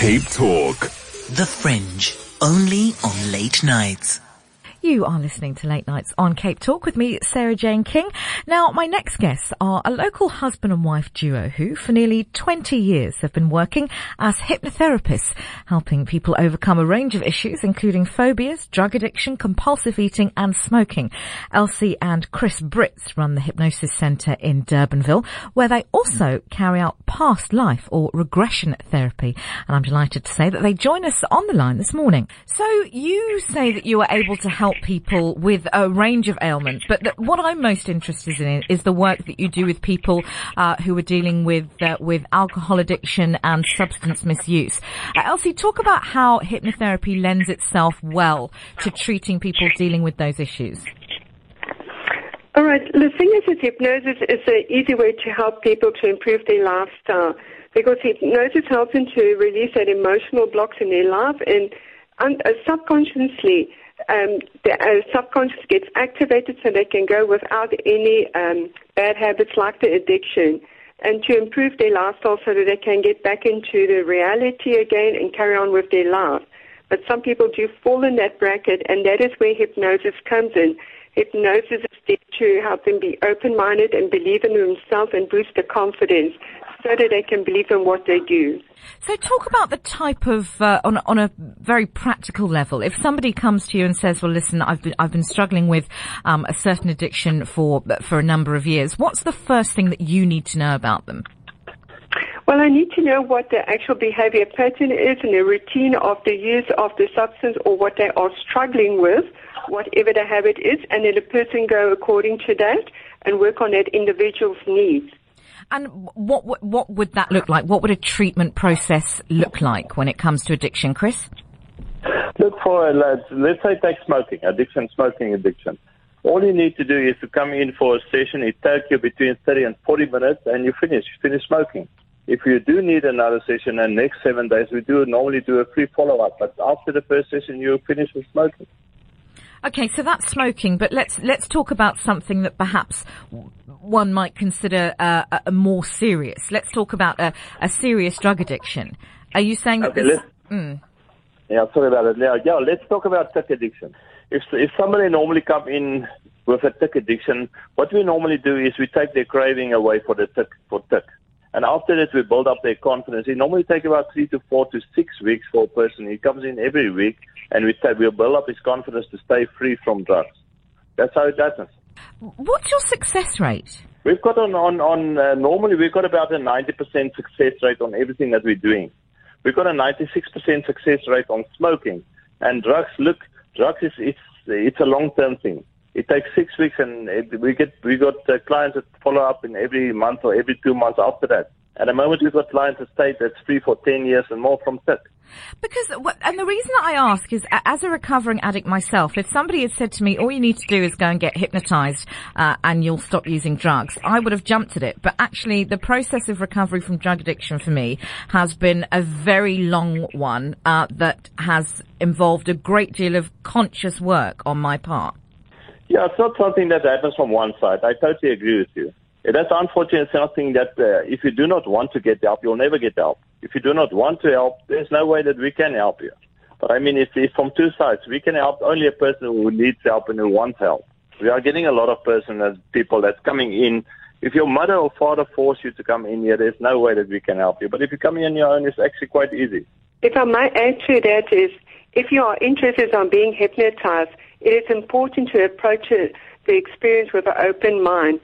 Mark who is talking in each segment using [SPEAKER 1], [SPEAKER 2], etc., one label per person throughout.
[SPEAKER 1] Cape Talk.
[SPEAKER 2] The Fringe. Only on late nights.
[SPEAKER 3] You are listening to Late Nights on Cape Talk with me, Sara-Jayne King. Now, my next guests are a local husband and wife duo who, for nearly 20 years, have been working as hypnotherapists, helping people overcome a range of issues, including phobias, drug addiction, compulsive eating, and smoking. Elsie and Chris Britz run the Hypnosis Centre in Durbanville, where they also carry out past life or regression therapy. And I'm delighted to say that they join us on the line this morning. So you say that you were able to help people with a range of ailments, but the, what I'm most interested in is the work that you do with people uh, who are dealing with uh, with alcohol addiction and substance misuse. Uh, Elsie, talk about how hypnotherapy lends itself well to treating people dealing with those issues.
[SPEAKER 4] All right. The thing is with hypnosis, it's an easy way to help people to improve their lifestyle because hypnosis helps them to release that emotional blocks in their life and, and uh, subconsciously um, the uh, subconscious gets activated so they can go without any um, bad habits like the addiction and to improve their lifestyle so that they can get back into the reality again and carry on with their life. But some people do fall in that bracket and that is where hypnosis comes in. Hypnosis is there to help them be open-minded and believe in themselves and boost their confidence so that they can believe in what they do.
[SPEAKER 3] So talk about the type of, uh, on, on a very practical level. If somebody comes to you and says, well listen, I've been, I've been struggling with, um, a certain addiction for, for a number of years, what's the first thing that you need to know about them?
[SPEAKER 4] Well, I need to know what the actual behavior pattern is and the routine of the use of the substance or what they are struggling with, whatever the habit is, and then the person go according to that and work on that individual's needs.
[SPEAKER 3] And what, what, would that look like? What would a treatment process look like when it comes to addiction, Chris?
[SPEAKER 5] Look for, let's, let's say take smoking, addiction, smoking addiction. All you need to do is to come in for a session. It takes you between 30 and 40 minutes and you finish, you finish smoking. If you do need another session and next seven days, we do normally do a free follow-up. But after the first session, you finish with smoking.
[SPEAKER 3] Okay, so that's smoking, but let's let's talk about something that perhaps one might consider uh, a more serious. Let's talk about a, a serious drug addiction. Are you saying that?
[SPEAKER 5] Okay,
[SPEAKER 3] this,
[SPEAKER 5] mm. Yeah, sorry about it. Yeah, yeah, let's talk about tik addiction. If if somebody normally come in with a tik addiction, what we normally do is we take their craving away for the tik for tik. And after that, we build up their confidence. It normally takes about three to four to six weeks for a person. He comes in every week, and we say we'll build up his confidence to stay free from drugs. That's how it happens.
[SPEAKER 3] What's your success rate?
[SPEAKER 5] We've got on on on uh, normally we've got about a 90% success rate on everything that we're doing. We've got a 96% success rate on smoking and drugs. Look, drugs is it's it's a long term thing. It takes six weeks, and it, we get we got uh, clients that follow up in every month or every two months after that. At the moment, we've got clients that stay that's free for 10 years and more from tik.
[SPEAKER 3] Because, and the reason that I ask is, as a recovering addict myself, if somebody had said to me, all you need to do is go and get hypnotized, uh, and you'll stop using drugs, I would have jumped at it. But actually, the process of recovery from drug addiction for me has been a very long one, uh, that has involved a great deal of conscious work on my part.
[SPEAKER 5] Yeah, it's not something that happens from one side. I totally agree with you. That's unfortunately something that uh, if you do not want to get help, you'll never get help. If you do not want to help, there's no way that we can help you. But I mean, it's, it's from two sides. We can help only a person who needs help and who wants help. We are getting a lot of person people that's coming in. If your mother or father force you to come in here, there's no way that we can help you. But if you come in on your own, it's actually quite easy.
[SPEAKER 4] If I might add to that is, if you are interested in being hypnotized, it is important to approach the experience with an open mind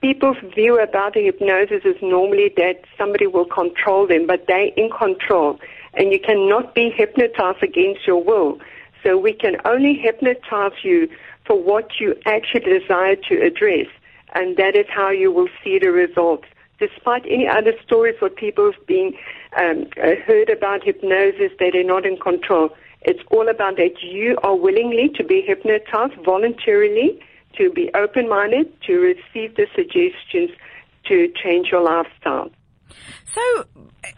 [SPEAKER 4] people's view about hypnosis is normally that somebody will control them, but they're in control. And you cannot be hypnotized against your will. So we can only hypnotize you for what you actually desire to address. And that is how you will see the results. Despite any other stories where people have been um, heard about hypnosis, that they're not in control. It's all about that you are willingly to be hypnotized voluntarily to be open minded, to receive the suggestions to change your lifestyle.
[SPEAKER 3] So,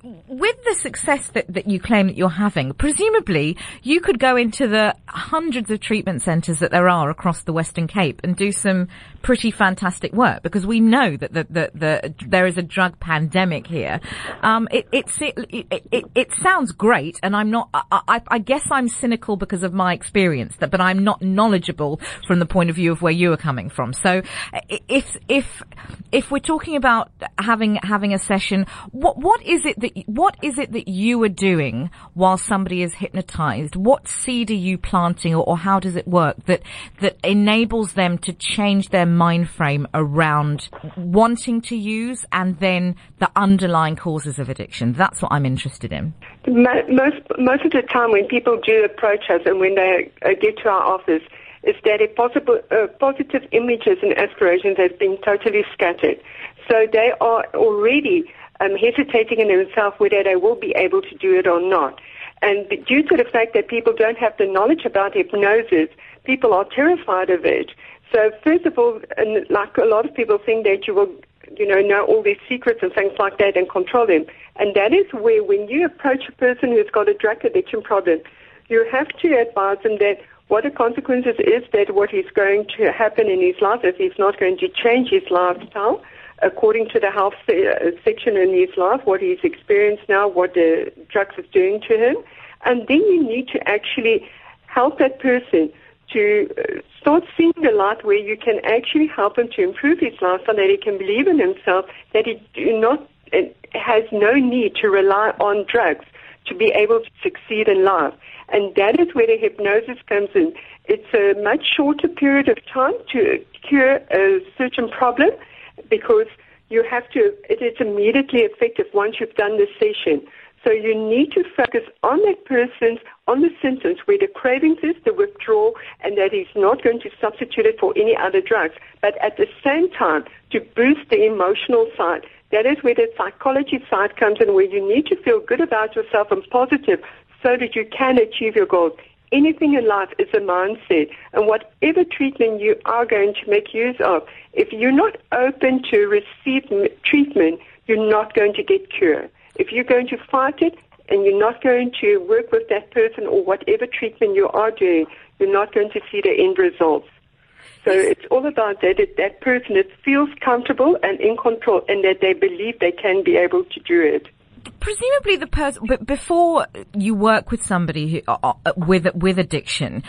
[SPEAKER 3] with the success that, that you claim that you're having, presumably you could go into the hundreds of treatment centres that there are across the Western Cape and do some pretty fantastic work because we know that the, the, the there is a drug pandemic here. Um, it, it, it, it, sounds great and I'm not, I, I, I, guess I'm cynical because of my experience, but I'm not knowledgeable from the point of view of where you are coming from. So if, if, if we're talking about having, having a session, what, what is it that, what is it that you are doing while somebody is hypnotized? What seed are you planting or, or how does it work that, that enables them to change their mind frame around wanting to use and then the underlying causes of addiction? That's what I'm interested in.
[SPEAKER 4] Most, most of the time when people do approach us and when they get to our office, is that a possible, uh, positive images and aspirations has been totally scattered. So they are already um, hesitating in themselves whether they will be able to do it or not. And due to the fact that people don't have the knowledge about hypnosis, people are terrified of it. So first of all, and like a lot of people think that you will, you know, know all these secrets and things like that and control them. And that is where when you approach a person who's got a drug addiction problem, you have to advise them that what the consequences is that what is going to happen in his life if he's not going to change his lifestyle according to the health se- section in his life, what he's experienced now, what the drugs is doing to him. And then you need to actually help that person to uh, start seeing the light where you can actually help him to improve his life so that he can believe in himself, that he not has no need to rely on drugs to be able to succeed in life. And that is where the hypnosis comes in. It's a much shorter period of time to cure a certain problem because you have to, it is immediately effective once you've done the session. So you need to focus on that person's, on the symptoms where the cravings is, the withdrawal, and that he's not going to substitute it for any other drugs. But at the same time, to boost the emotional side, that is where the psychology side comes in, where you need to feel good about yourself and positive so that you can achieve your goals. Anything in life is a mindset, and whatever treatment you are going to make use of, if you're not open to receive treatment, you're not going to get cure. If you're going to fight it and you're not going to work with that person or whatever treatment you are doing, you're not going to see the end results. So it's all about that, that that person that feels comfortable and in control and that they believe they can be able to do it.
[SPEAKER 3] Presumably the person, but before you work with somebody who, uh, uh, with, with addiction,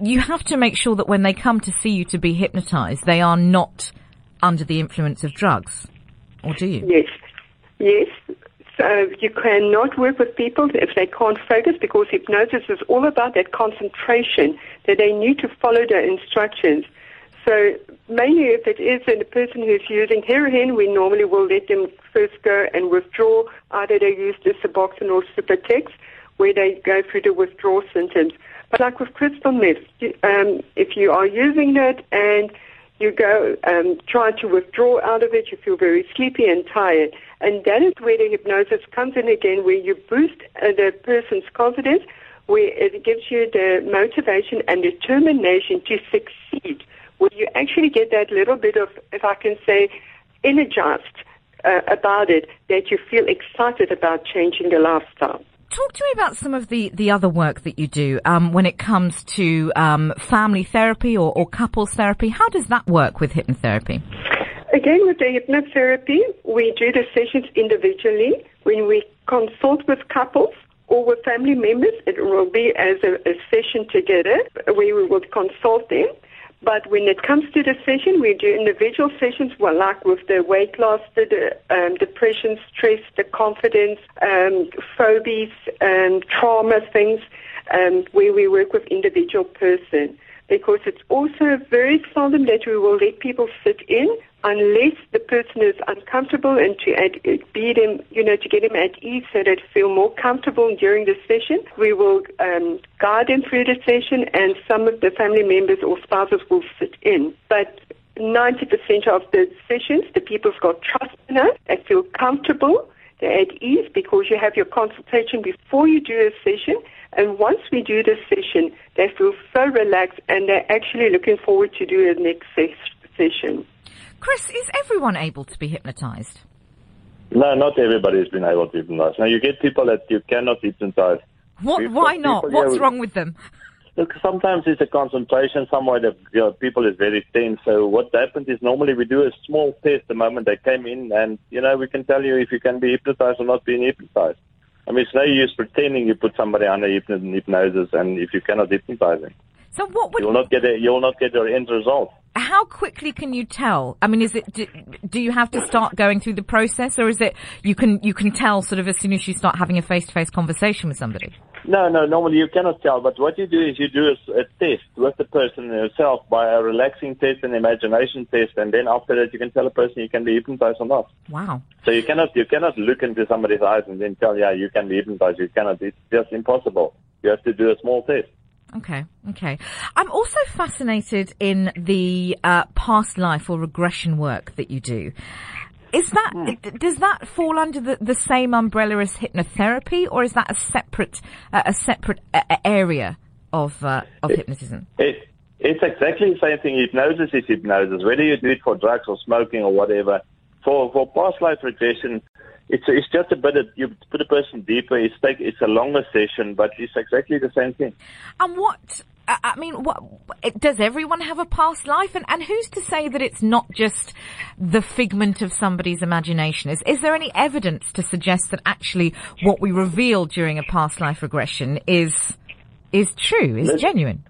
[SPEAKER 3] you have to make sure that when they come to see you to be hypnotized, they are not under the influence of drugs. Or do you?
[SPEAKER 4] Yes. Yes. So you cannot work with people if they can't focus because hypnosis is all about that concentration, that they need to follow the instructions. So mainly if it is in a person who's using heroin, we normally will let them first go and withdraw. Either they use the Suboxone or Subutex, where they go through the withdrawal symptoms. But like with crystal meth, um, if you are using it and you go um, try to withdraw out of it, you feel very sleepy and tired. And that is where the hypnosis comes in again, where you boost uh, the person's confidence, where it gives you the motivation and determination to succeed where you actually get that little bit of, if I can say, energized uh, about it, that you feel excited about changing the lifestyle.
[SPEAKER 3] Talk to me about some of the, the other work that you do um, when it comes to um, family therapy or, or couples therapy. How does that work with hypnotherapy?
[SPEAKER 4] Again, with the hypnotherapy, we do the sessions individually. When we consult with couples or with family members, it will be as a, a session together where we will consult them but when it comes to the session, we do individual sessions, well, like with the weight loss, the um, depression, stress, the confidence, um, phobias, um, trauma things, um, where we work with individual person. Because it's also very seldom that we will let people sit in unless the person is uncomfortable and to add, be them, you know, to get them at ease so they feel more comfortable during the session. We will um, guide them through the session and some of the family members or spouses will sit in. But 90% of the sessions, the people's got trust in us, they feel comfortable, they're at ease because you have your consultation before you do a session. And once we do the session, they feel so relaxed and they're actually looking forward to do the next ses- session.
[SPEAKER 3] Chris, is everyone able to be hypnotized?
[SPEAKER 5] No, not everybody's been able to hypnotize. Now you get people that you cannot hypnotize.
[SPEAKER 3] What? Why not?
[SPEAKER 5] people,
[SPEAKER 3] What's
[SPEAKER 5] yeah,
[SPEAKER 3] wrong with them?
[SPEAKER 5] Look, sometimes it's a concentration somewhere that you know, people is very thin. So what happens is normally we do a small test the moment they came in, and you know we can tell you if you can be hypnotized or not being hypnotized. I mean, it's no use pretending you put somebody under hypnosis, and if you cannot hypnotize them,
[SPEAKER 3] So what would
[SPEAKER 5] you will not get a, you will not get your end result.
[SPEAKER 3] how quickly can you tell? I mean, is it do, do you have to start going through the process, or is it you can you can tell sort of as soon as you start having a face to face conversation with somebody?
[SPEAKER 5] No, no, normally you cannot tell. But what you do is you do a, a test with the person herself by a relaxing test, and imagination test, and then after that you can tell a person you can be hypnotized or not.
[SPEAKER 3] Wow.
[SPEAKER 5] So you cannot you cannot look into somebody's eyes and then tell yeah you can be hypnotized. You cannot. It's just impossible. You have to do a small test.
[SPEAKER 3] Okay, okay. I'm also fascinated in the uh, past life or regression work that you do. Is that d- does that fall under the, the same umbrella as hypnotherapy, or is that a separate uh, a separate uh, area of uh, of hypnotism?
[SPEAKER 5] It, it's exactly the same thing. Hypnosis is hypnosis. Whether you do it for drugs or smoking or whatever, for for past life regression, it's it's just a bit. Of, you put a person deeper. It's take it's a longer session, but it's exactly the same thing.
[SPEAKER 3] And what I mean, what does everyone have a past life? And and who's to say that it's not just the figment of somebody's imagination? Is is there any evidence to suggest that actually what we reveal during a past life regression is is true, is genuine?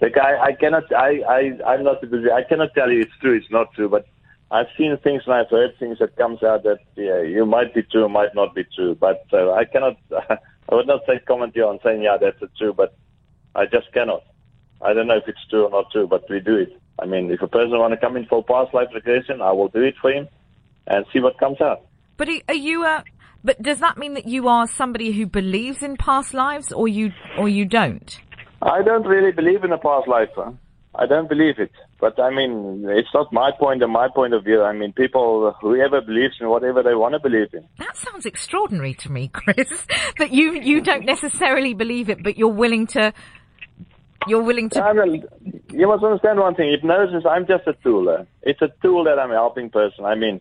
[SPEAKER 5] Like I, I cannot, I, I, I'm not. I cannot tell you it's true, it's not true, but I've seen things and I've heard things that comes out that yeah, you might be true, might not be true, but uh, I cannot. I would not say comment here on saying yeah, that's true, but I just cannot. I don't know if it's true or not true, but we do it. I mean, if a person want to come in for past life regression, I will do it for him and see what comes out.
[SPEAKER 3] But are- you uh but does that mean that you are somebody who believes in past lives or you or you don't?
[SPEAKER 5] I don't really believe in a past life. Huh? I don't believe it. But I mean, it's not my point and my point of view. I mean, people, whoever believes in whatever they want to believe in.
[SPEAKER 3] That sounds extraordinary to me, Chris. that you you don't necessarily believe it, but you're willing to you're willing to
[SPEAKER 5] I you must understand one thing. Hypnosis, I'm just a tool. It's a tool that I'm helping person. I mean,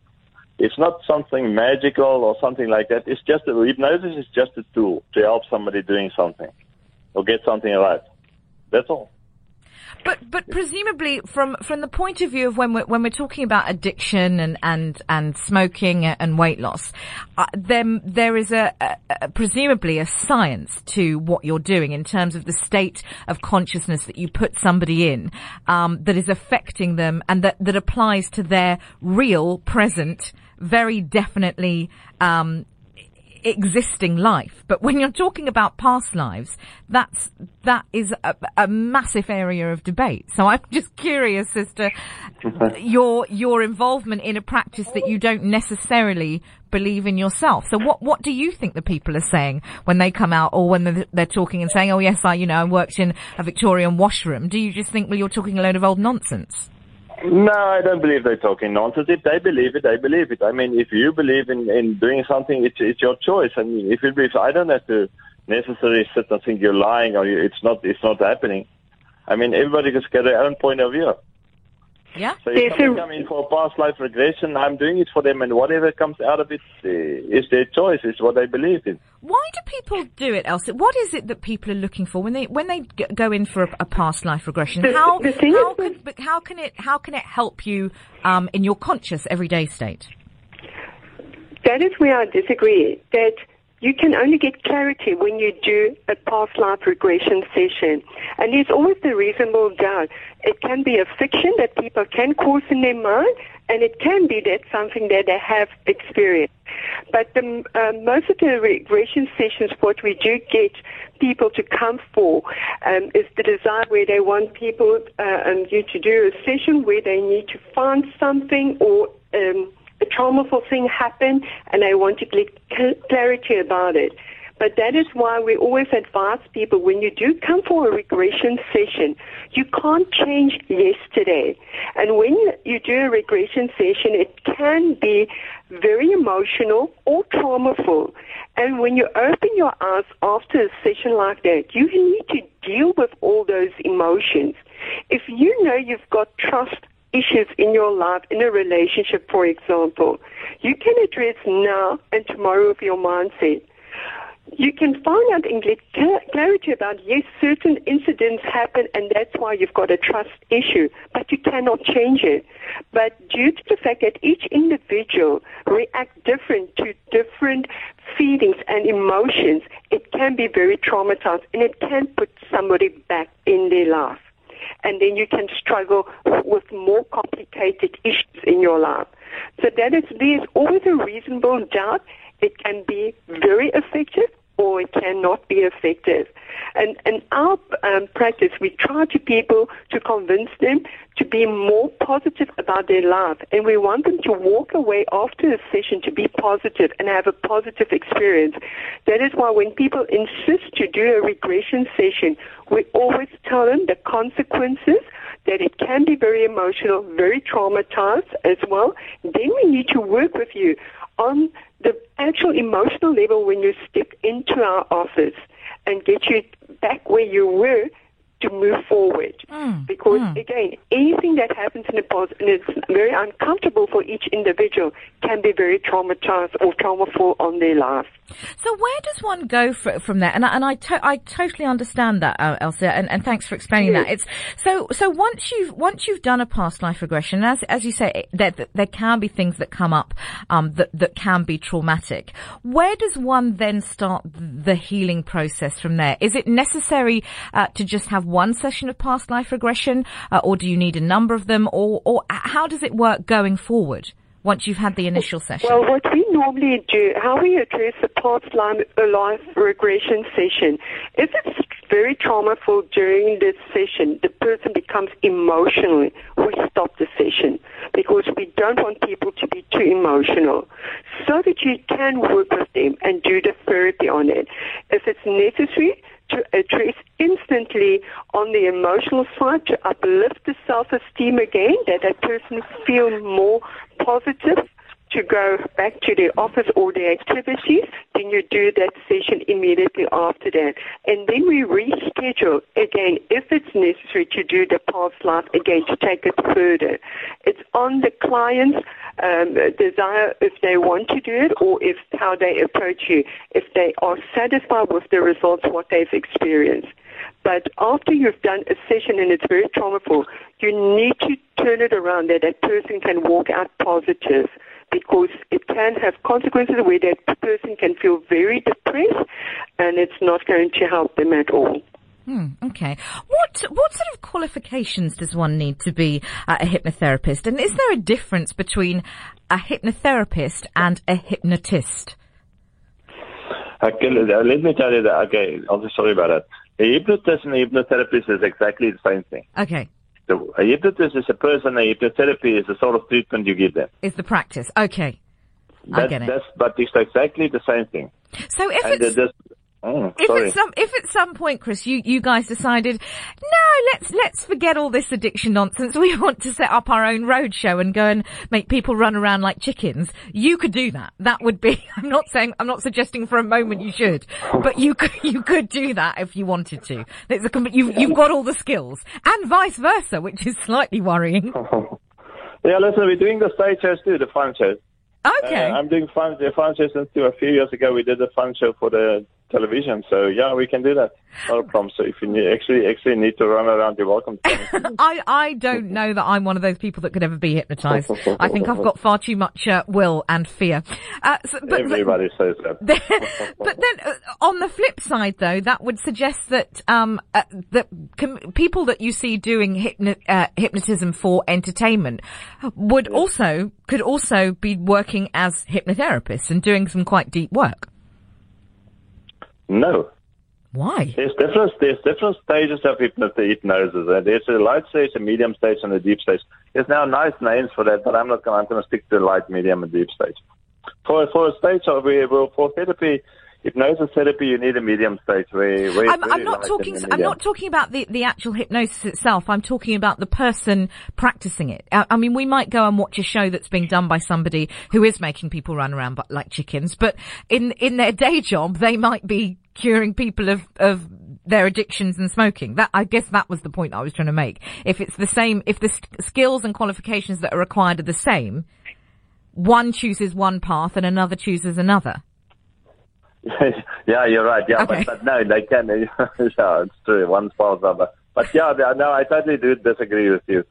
[SPEAKER 5] it's not something magical or something like that. It's just a, hypnosis is just a tool to help somebody doing something or get something right. That's all.
[SPEAKER 3] But but presumably from from the point of view of when we're when we're talking about addiction and and and smoking and weight loss, uh, then there is a, a, a presumably a science to what you're doing in terms of the state of consciousness that you put somebody in um, that is affecting them and that that applies to their real present, very definitely. Um, existing life. But when you're talking about past lives, that's, that is a, a massive area of debate. So I'm just curious as to your, your involvement in a practice that you don't necessarily believe in yourself. So what, what do you think the people are saying when they come out or when they're, they're talking and saying, oh yes, I, you know, I worked in a Victorian washroom. Do you just think, well, you're talking a load of old nonsense?
[SPEAKER 5] No, I don't believe they're talking nonsense. If they believe it, they believe it. I mean, if you believe in, in doing something, it's it's your choice. I mean, if you believe, I don't have to necessarily sit and think you're lying or you, it's not it's not happening. I mean, everybody has get their own point of view.
[SPEAKER 3] Yeah?
[SPEAKER 5] So if
[SPEAKER 4] There's
[SPEAKER 5] somebody
[SPEAKER 4] a-
[SPEAKER 5] come in for a past life regression, I'm doing it for them, and whatever comes out of it uh, is their choice. It's what they believe in.
[SPEAKER 3] Why do people do it, Elsa? What is it that people are looking for when they when they g- go in for a, a past life regression?
[SPEAKER 4] The-
[SPEAKER 3] How
[SPEAKER 4] the thing
[SPEAKER 3] how
[SPEAKER 4] is-
[SPEAKER 3] can but how can it how can it help you um, in your conscious everyday state?
[SPEAKER 4] That is where I disagree. That you can only get clarity when you do a past life regression session. And there's always the reasonable doubt. It can be a fiction that people can cause in their mind, and it can be that something that they have experienced. But the, uh, most of the regression sessions, what we do get people to come for um, is the desire where they want people uh, and you to do a session where they need to find something or um, a traumaful thing happened and they want to get clarity about it. But that is why we always advise people when you do come for a regression session, you can't change yesterday. And when you do a regression session, it can be very emotional or traumaful. And when you open your eyes after a session like that, you need to deal with all those emotions. If you know you've got trust issues in your life, in a relationship, for example, you can address now and tomorrow with your mindset you can find out and get clarity about yes, certain incidents happen and that's why you've got a trust issue, but you cannot change it. But due to the fact that each individual react different to different feelings and emotions, it can be very traumatized and it can put somebody back in their life. And then you can struggle with more complicated issues in your life. So that is, there's always a reasonable doubt it can be very effective or it cannot be effective. And in our um, practice, we try to people to convince them to be more positive about their life, and we want them to walk away after the session to be positive and have a positive experience. That is why when people insist to do a regression session, we always tell them the consequences that it can be very emotional, very traumatized as well. Then we need to work with you on the actual emotional level when you step into our office and get you back where you were to move forward. Mm, because mm. again, anything that happens in the past and it's very uncomfortable for each individual can be very traumatized or traumaful on their life.
[SPEAKER 3] So where does one go for, from there? And I, and I, to, I totally understand that, uh, Elsa, and, and thanks for explaining yes. that. It's so so once you've once you've done a past life regression, as as you say, there there can be things that come up um, that that can be traumatic. Where does one then start the healing process from there? Is it necessary uh, to just have one session of past life regression, uh, or do you need a number of them, or or how does it work going forward? once you've had the initial session?
[SPEAKER 4] Well, what we normally do, how we address a past life regression session, if it's very traumaful during this session, the person becomes emotional, we stop the session because we don't want people to be too emotional so that you can work with them and do the therapy on it. If it's necessary, to address instantly on the emotional side to uplift the self-esteem again, that a person feel more positive to go back to their office or their activities, then you do that session immediately after that. And then we reschedule again if it's necessary to do the past life again to take it further. It's on the client's um, desire if they want to do it or if how they approach you, if they are satisfied with the results, what they've experienced. But after you've done a session and it's very traumaful, you need to turn it around that that person can walk out positive because it can have consequences where that person can feel very depressed and it's not going to help them at all.
[SPEAKER 3] Hmm, okay. What what sort of qualifications does one need to be uh, a hypnotherapist? And is there a difference between a hypnotherapist and a hypnotist?
[SPEAKER 5] Okay, let me tell you that. Okay, I'm just sorry about that. A hypnotist and a hypnotherapist is exactly the same thing.
[SPEAKER 3] Okay.
[SPEAKER 5] A hypnotist is a person, a hypnotherapy is the sort of treatment you give them.
[SPEAKER 3] It's the practice. Okay. I get it.
[SPEAKER 5] That's, but it's exactly the same thing.
[SPEAKER 3] So if and it's... Just,
[SPEAKER 5] Oh,
[SPEAKER 3] if at some if at some point, Chris, you, you guys decided, no, let's let's forget all this addiction nonsense. We want to set up our own road show and go and make people run around like chickens. You could do that. That would be. I'm not saying. I'm not suggesting for a moment you should, but you could you could do that if you wanted to. It's a, you've you've got all the skills, and vice versa, which is slightly worrying.
[SPEAKER 5] yeah, listen, we're doing the stage shows too, the fun shows.
[SPEAKER 3] Okay.
[SPEAKER 5] Uh, I'm doing fun, the fun shows since a few years ago. We did a fun show for the television. So yeah, we can do that. Not a problem. So if you need, actually actually need to run around, you're welcome.
[SPEAKER 3] I I don't know that I'm one of those people that could ever be hypnotized. I think I've got far too much uh, will and fear.
[SPEAKER 5] Uh, so, but, Everybody says that.
[SPEAKER 3] but then uh, on the flip side, though, that would suggest that um uh, that com- people that you see doing hypno- uh, hypnotism for entertainment would yes. also could also be working as hypnotherapists and doing some quite deep work.
[SPEAKER 5] No.
[SPEAKER 3] Why?
[SPEAKER 5] There's different, there's different stages of hypnosis. There's a light stage, a medium stage, and a deep stage. There's now nice names for that, but I'm not going. I'm going to stick to the light, medium, and deep stage. For for a stage of uh, for therapy, hypnosis therapy, you need a medium stage where, where
[SPEAKER 3] I'm, I'm not talking. I'm not talking about the, the actual hypnosis itself. I'm talking about the person practicing it. I, I, mean, we might go and watch a show that's being done by somebody who is making people run around like chickens, but in in their day job, they might be curing people of of their addictions and smoking. That, I guess that was the point I was trying to make. If it's the same, if the skills and qualifications that are required are the same, one chooses one path and another chooses another.
[SPEAKER 5] yeah, you're right. Yeah,
[SPEAKER 3] Okay.
[SPEAKER 5] but, but no, they can. yeah, it's true. One spouse other. But yeah, they- no, I totally do disagree with you.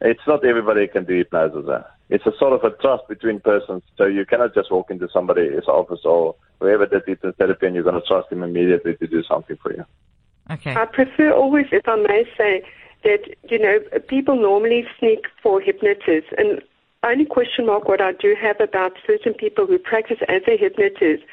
[SPEAKER 5] It's not everybody can do hypnosis. Uh. It's a sort of a trust between persons. So you cannot just walk into somebody's office or whoever did hypnotherapy and you're going to trust him immediately to do something for you.
[SPEAKER 3] Okay.
[SPEAKER 4] I prefer always, if I may say, that, you know, people normally sneak for hypnotists. And only question mark what I do have about certain people who practice as a hypnotist,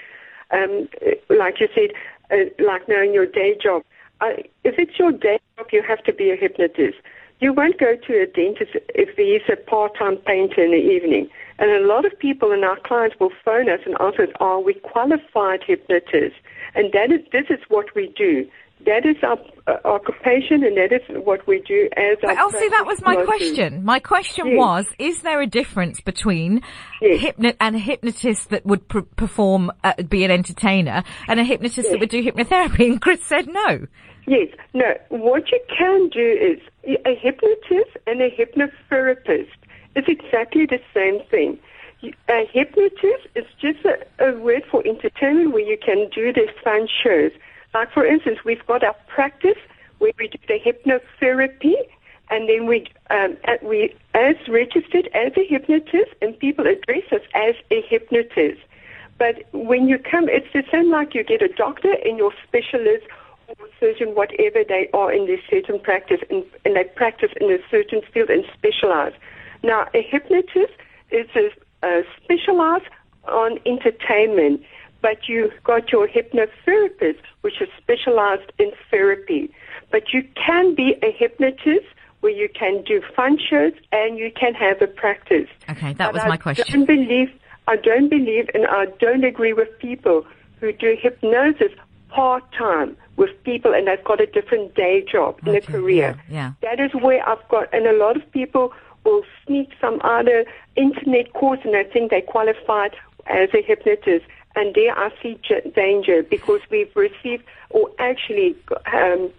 [SPEAKER 4] um, like you said, uh, like knowing your day job. I, if it's your day job, you have to be a hypnotist. You won't go to a dentist if he's a part-time painter in the evening. And a lot of people and our clients will phone us and ask us, are we qualified hypnotists? And that is, this is what we do. That is our uh, occupation and that is what we do as
[SPEAKER 3] But Elsie, that was my question. My question
[SPEAKER 4] Yes.
[SPEAKER 3] was, is there a difference between
[SPEAKER 4] Yes.
[SPEAKER 3] hypno- and a hypnotist that would pr- perform, uh, be an entertainer, and a hypnotist that would do hypnotherapy? And Chris said no.
[SPEAKER 4] Yes. No. What you can do is a hypnotist and a hypnotherapist is exactly the same thing. A hypnotist is just a, a word for entertainment where you can do these fun shows. Like for instance, we've got our practice where we do the hypnotherapy, and then we um, we as registered as a hypnotist, and people address us as a hypnotist. But when you come, it's the same like you get a doctor and your specialist or surgeon, whatever they are in this certain practice, and, and they practice in a certain field and specialize. Now, a hypnotist is a, a specialized on entertainment, but you've got your hypnotherapist, which is specialized in therapy. But you can be a hypnotist where you can do fun shows and you can have a practice.
[SPEAKER 3] Okay, that
[SPEAKER 4] But
[SPEAKER 3] was
[SPEAKER 4] I
[SPEAKER 3] my question.
[SPEAKER 4] Don't believe, I don't believe and I don't agree with people who do hypnosis part time with people and they've got a different day job in a
[SPEAKER 3] Okay,
[SPEAKER 4] career.
[SPEAKER 3] yeah,
[SPEAKER 4] That is where I've got, and a lot of people will sneak some other internet course and they think they qualified as a hypnotist. And there I see danger because we've received or actually um,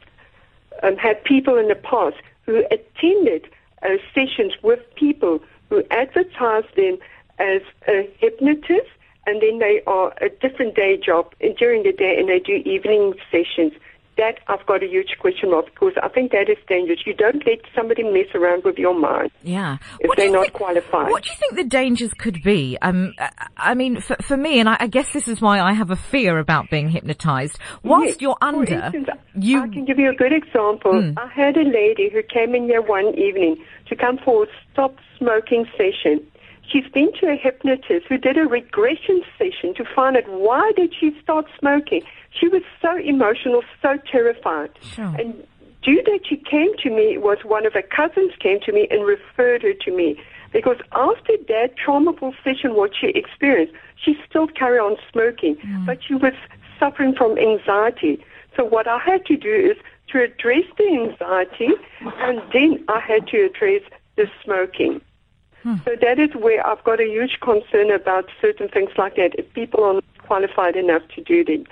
[SPEAKER 4] um, had people in the past who attended uh, sessions with people who advertised them as a hypnotist, and then they are a different day job during the day, and they do evening sessions. That I've got a huge question mark because I think that is dangerous. You don't let somebody mess around with your mind.
[SPEAKER 3] Yeah.
[SPEAKER 4] If
[SPEAKER 3] What
[SPEAKER 4] they're not
[SPEAKER 3] think-
[SPEAKER 4] qualified.
[SPEAKER 3] What do you think the dangers could be? Um, I- mean, for, for me, and I, I guess this is why I have a fear about being hypnotized. Whilst
[SPEAKER 4] Yes.
[SPEAKER 3] you're under,
[SPEAKER 4] instance,
[SPEAKER 3] you
[SPEAKER 4] I can give you a good example. I had a lady who came in here one evening to come for a stop smoking session. She's been to a hypnotist who did a regression session to find out why did she start smoking. She was so emotional, so terrified.
[SPEAKER 3] Sure.
[SPEAKER 4] And due that she came to me was one of her cousins came to me and referred her to me. Because after that traumaful session, what she experienced, she still carried on smoking, mm. but she was suffering from anxiety. So what I had to do is to address the anxiety, and then I had to address the smoking. So that is where I've got a huge concern about certain things like that. If people are not qualified enough to do the,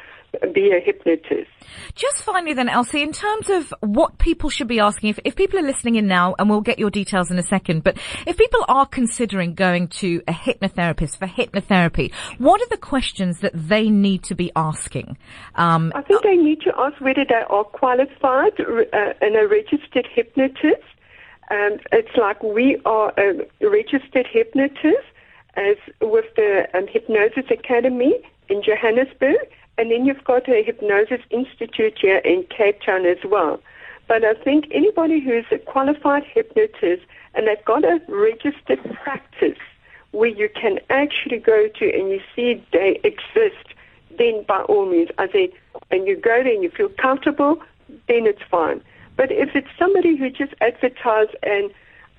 [SPEAKER 4] be a hypnotist.
[SPEAKER 3] Just finally then, Elsie, in terms of what people should be asking, if, if people are listening in now, and we'll get your details in a second, but if people are considering going to a hypnotherapist for hypnotherapy, what are the questions that they need to be asking? Um,
[SPEAKER 4] I think they need to ask whether they are qualified uh, and a registered hypnotist. Um, it's like we are a registered hypnotist as with the um, Hypnosis Academy in Johannesburg, and then you've got a Hypnosis Institute here in Cape Town as well. But I think anybody who's a qualified hypnotist and they've got a registered practice where you can actually go to and you see they exist, then by all means, I say, and you go there and you feel comfortable, then it's fine. But if it's somebody who just advertises and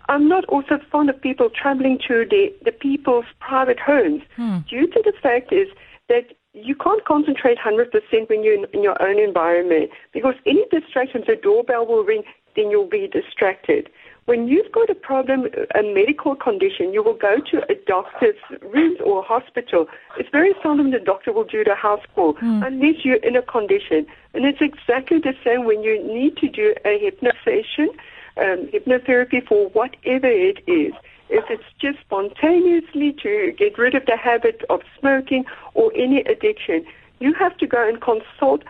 [SPEAKER 4] I'm not also fond of people traveling to the, the people's private homes hmm. due to the fact is that you can't concentrate 100% when you're in, in your own environment because any distractions, the doorbell will ring, then you'll be distracted. When you've got a problem, a medical condition, you will go to a doctor's room or hospital. It's very seldom the doctor will do the house call
[SPEAKER 3] Mm.
[SPEAKER 4] unless you're in a condition. And it's exactly the same when you need to do a hypnotization, um, hypnotherapy for whatever it is. If it's just spontaneously to get rid of the habit of smoking or any addiction, you have to go and consult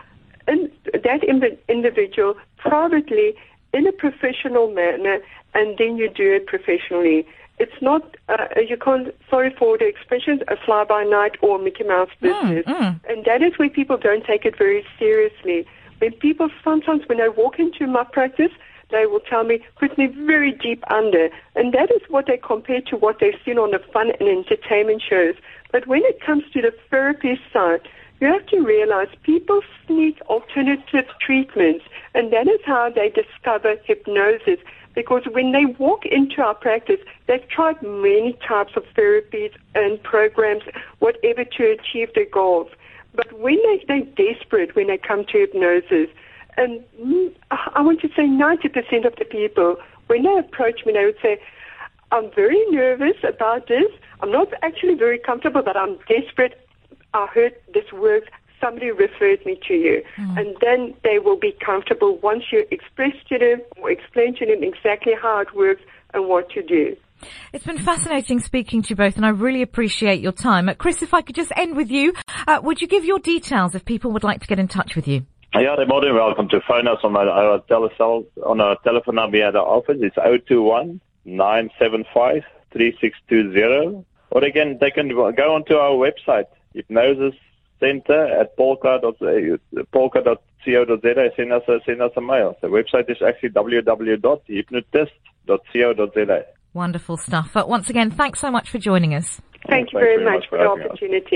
[SPEAKER 4] in, that individual privately in a professional manner, and then you do it professionally. It's not, uh, you can't, sorry for the expression, a fly by night or Mickey Mouse business.
[SPEAKER 3] mm.
[SPEAKER 4] And that is where people don't take it very seriously. When people, sometimes when they walk into my practice, they will tell me, put me very deep under. And that is what they compare to what they've seen on the fun and entertainment shows. But when it comes to the therapy side, you have to realize people need alternative treatments. And that is how they discover hypnosis. Because when they walk into our practice, they've tried many types of therapies and programs, whatever to achieve their goals. But when they, they're desperate when they come to hypnosis, and mm, I want to say 90% of the people, when they approach me, they would say, I'm very nervous about this. I'm not actually very comfortable, but I'm desperate. I heard this works. Somebody referred me to you. And then they will be comfortable once you express to them or explain to them exactly how it works and what to do.
[SPEAKER 3] It's been fascinating speaking to you both, and I really appreciate your time. Uh, Chris, if I could just end with you, uh, would you give your details if people would like to get in touch with you?
[SPEAKER 5] Yeah, they're more than welcome to phone us on our, our telecell, on our telephone number at the office. It's 021 975 3620. Or again, they can go onto our website, Hypnosis Center at polka.co.za. Send us a, send us a mail. The website is actually www.hypnotist.co.za.
[SPEAKER 3] Wonderful stuff. But once again, thanks so much for joining us.
[SPEAKER 4] Thank you
[SPEAKER 5] Thanks
[SPEAKER 4] very much for the
[SPEAKER 5] having us.
[SPEAKER 4] opportunity.